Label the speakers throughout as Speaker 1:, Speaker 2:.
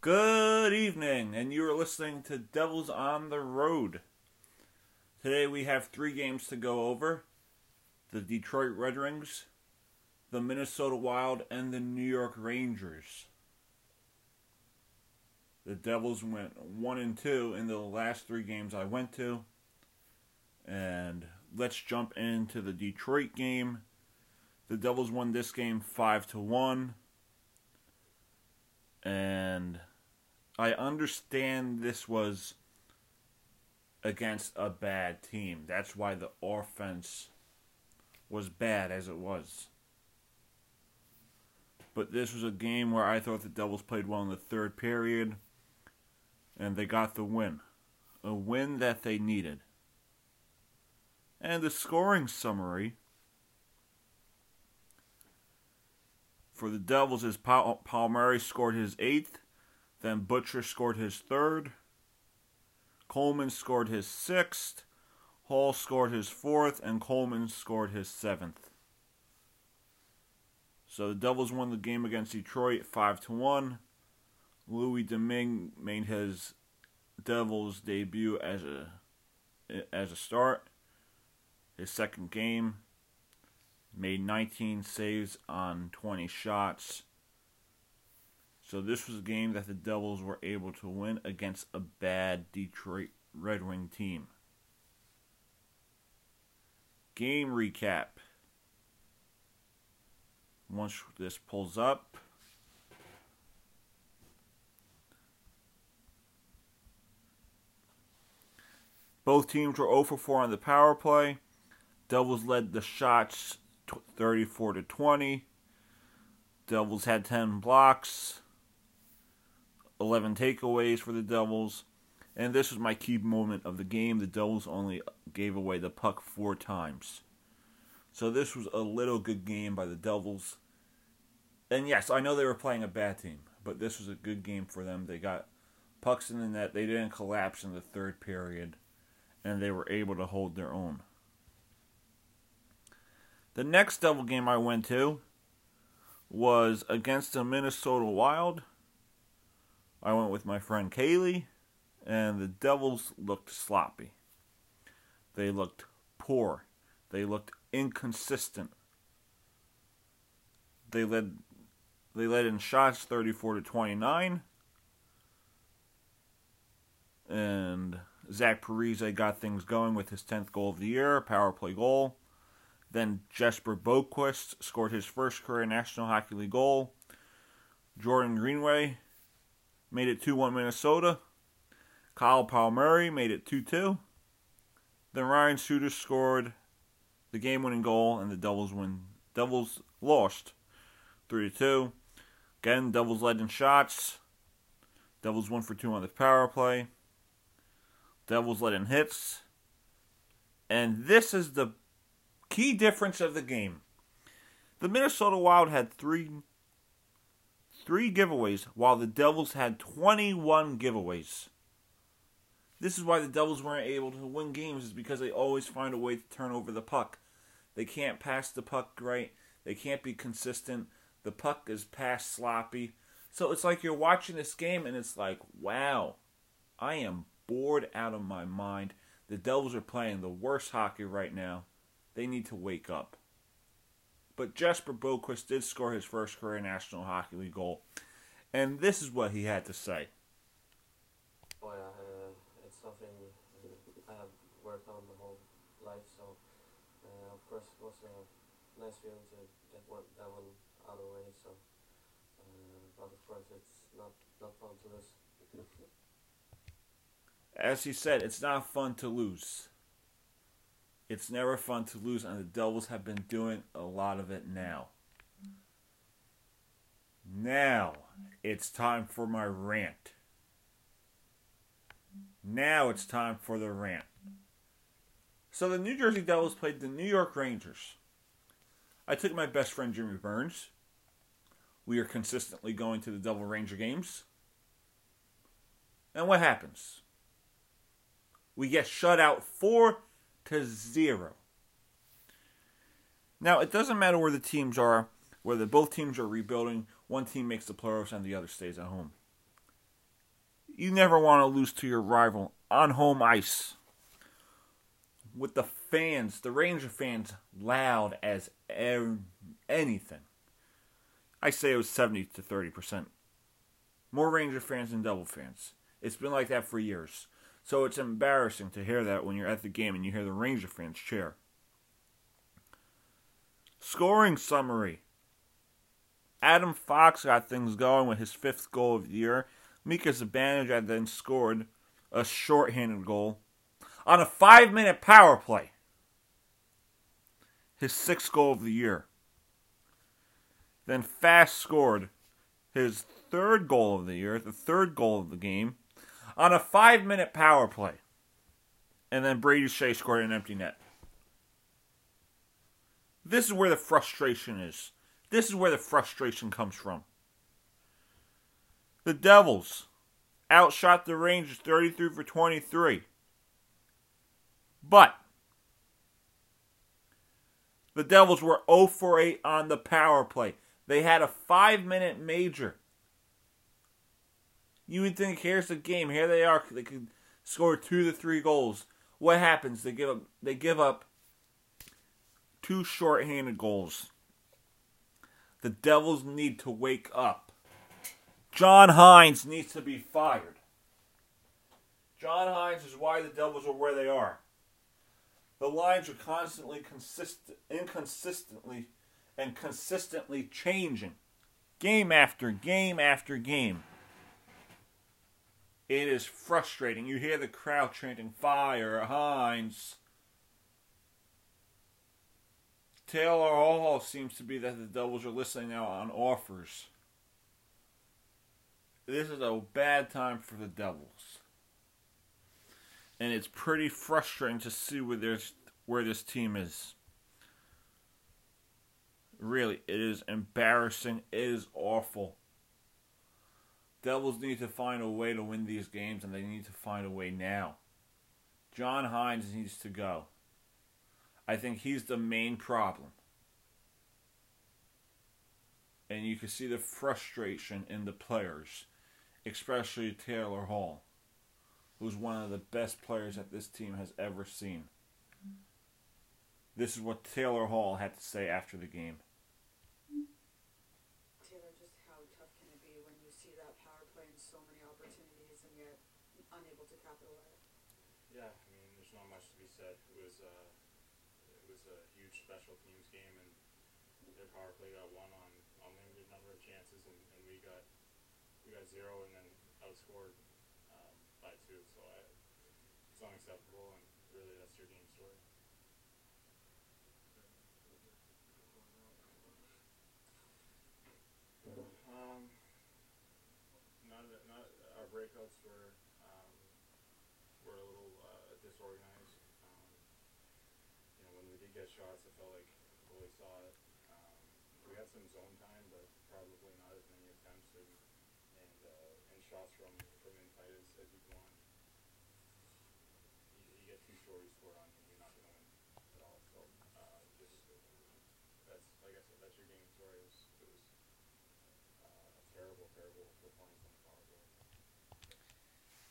Speaker 1: Good evening, and you are listening to Devils on the Road. Today we have three games to go over the Detroit Red Wings, the Minnesota Wild, and the New York Rangers. The Devils went 1 and 2 in the last three games I went to. And let's jump into the Detroit game. The Devils won this game 5 to 1. And I understand this was against a bad team. That's why the offense was bad as it was. But this was a game where I thought the Devils played well in the third period, and they got the win. A win that they needed. And the scoring summary for the Devils is Paul, Palmieri scored his eighth, then Butcher scored his third, Coleman scored his sixth, Hall scored his fourth, and Coleman scored his seventh. So the Devils won the game against Detroit five to one. Louis Domingue made his Devils debut as a as a start. His second game made 19 saves on 20 shots. So this was a game that the Devils were able to win against a bad Detroit Red Wing team. Game recap. Once this pulls up, both teams were 0 for 4 on the power play. Devils led the shots 34 to 20. Devils had 10 blocks, 11 takeaways for the Devils. And this was my key moment of the game. The Devils only gave away the puck four times. So this was a little good game by the Devils. And yes, I know they were playing a bad team, but this was a good game for them. They got pucks in the net. They didn't collapse in the third period, and they were able to hold their own. The next Devil game I went to was against the Minnesota Wild. I went with my friend Kaylee, and the Devils looked sloppy. They looked poor. They looked inconsistent. They led they led in shots 34 to 29. And Zach Parise got things going with his 10th goal of the year, power play goal. Then Jesper Boqvist scored his first career National Hockey League goal. Jordan Greenway made it 2 1 Minnesota. Kyle Palmieri made it 2 2. Then Ryan Suter scored the game winning goal, and the Devils win. Devils lost 3 2. Again, Devils led in shots. Devils 1 for 2 on the power play. Devils led in hits. And this is the Key difference of the game. The Minnesota Wild had three three giveaways, while the Devils had 21 giveaways. This is why the Devils weren't able to win games, is because they always find a way to turn over the puck. They can't pass the puck right. They can't be consistent. The puck is passed sloppy. So it's like you're watching this game and it's like, wow, I am bored out of my mind. The Devils are playing the worst hockey right now. They need to wake up. But Jesper Boqvist did score his first career National Hockey League goal. And this is what he had to say.
Speaker 2: Oh yeah, uh, it's something I have worked on my whole life. So uh, of course it was a nice feeling to get one, that one out of the way. So, uh, but of course it's not not fun to lose.
Speaker 1: As he said, it's not fun to lose. It's never fun to lose, and the Devils have been doing a lot of it now. Now, it's time for my rant. Now it's time for the rant. So the New Jersey Devils played the New York Rangers. I took my best friend Jimmy Burns. We are consistently going to the Devil Ranger games. And what happens? We get shut out 4 to zero. Now, it doesn't matter where the teams are, whether both teams are rebuilding, one team makes the playoffs and the other stays at home. You never want to lose to your rival on home ice. With the fans, the Ranger fans, loud as er- anything. I say it was 70 to 30%. More Ranger fans than Devil fans. It's been like that for years. So it's embarrassing to hear that when you're at the game and you hear the Ranger fans cheer. Scoring summary. Adam Fox got things going with his fifth goal of the year. Mika Zibanejad then scored a shorthanded goal on a five minute power play. His sixth goal of the year. Then Fast scored his third goal of the year, the third goal of the game, on a five minute power play. And then Brady Skjei scored an empty net. This is where the frustration is. This is where the frustration comes from. The Devils outshot the Rangers 33 for 23. But the Devils were 0 for 8 on the power play. They had a five minute major. You would think here's the game. Here they are. They could score two to three goals. What happens? They give up. They give up two shorthanded goals. The Devils need to wake up. John Hynes needs to be fired. John Hynes is why the Devils are where they are. The lines are constantly consistent, inconsistently, and consistently changing, game after game after game. It is frustrating. You hear the crowd chanting "Fire, Hynes." Taylor Hall seems to be that the Devils are listening now on offers. This is a bad time for the Devils. And it's pretty frustrating to see where where this team is. Really, it is embarrassing. It is awful. Devils need to find a way to win these games, and they need to find a way now. John Hynes needs to go. I think he's the main problem. And you can see the frustration in the players, especially Taylor Hall, who's one of the best players that this team has ever seen. This is what Taylor Hall had to say after the game.
Speaker 3: Taylor, just how tough can it be when you see that power play and so many opportunities and yet unable to capitalize?
Speaker 4: Yeah, I mean, there's not much to be said. It was uh, it was a huge special teams game, and their power play got won on on limited number of chances, and, and we got we got zero, and then outscored um, by two. So I, it's unacceptable, and really that's your game story. Um, not not our breakouts were um, were a little uh, disorganized. Um, you know, when we did get shots, it felt like goalie saw it. Um, we had some zone time, but probably not as many attempts and and, uh, and shots from from as, as you want. You, you get short, you score on, you're not going at all. So uh, just that's like I said, that's your game story. It was, it was uh, a terrible, terrible performance on the power play.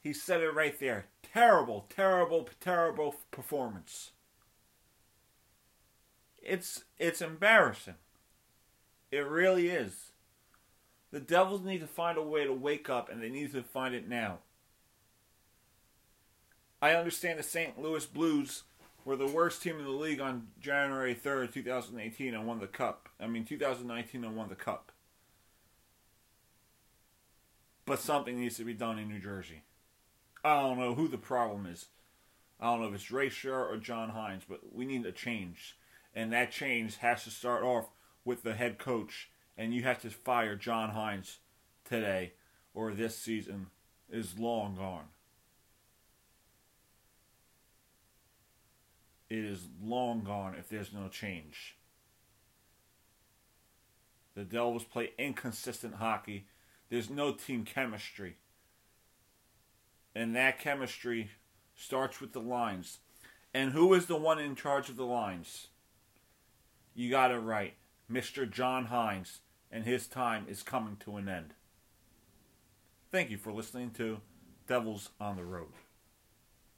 Speaker 1: He said it right there. Terrible, terrible, terrible performance. It's it's embarrassing. It really is. The Devils need to find a way to wake up and they need to find it now. I understand the St. Louis Blues were the worst team in the league on January 3rd, 2018 and won the cup. I mean 2019 and won the cup. But something needs to be done in New Jersey. I don't know who the problem is. I don't know if it's Ray Shero or John Hynes, but we need a change. And that change has to start off with the head coach. And you have to fire John Hynes today, or this season is long gone. It is long gone if there's no change. The Devils play inconsistent hockey. There's no team chemistry. And that chemistry starts with the lines. And who is the one in charge of the lines? You got it right. Mr. John Hynes And his time is coming to an end. Thank you for listening to Devils on the road.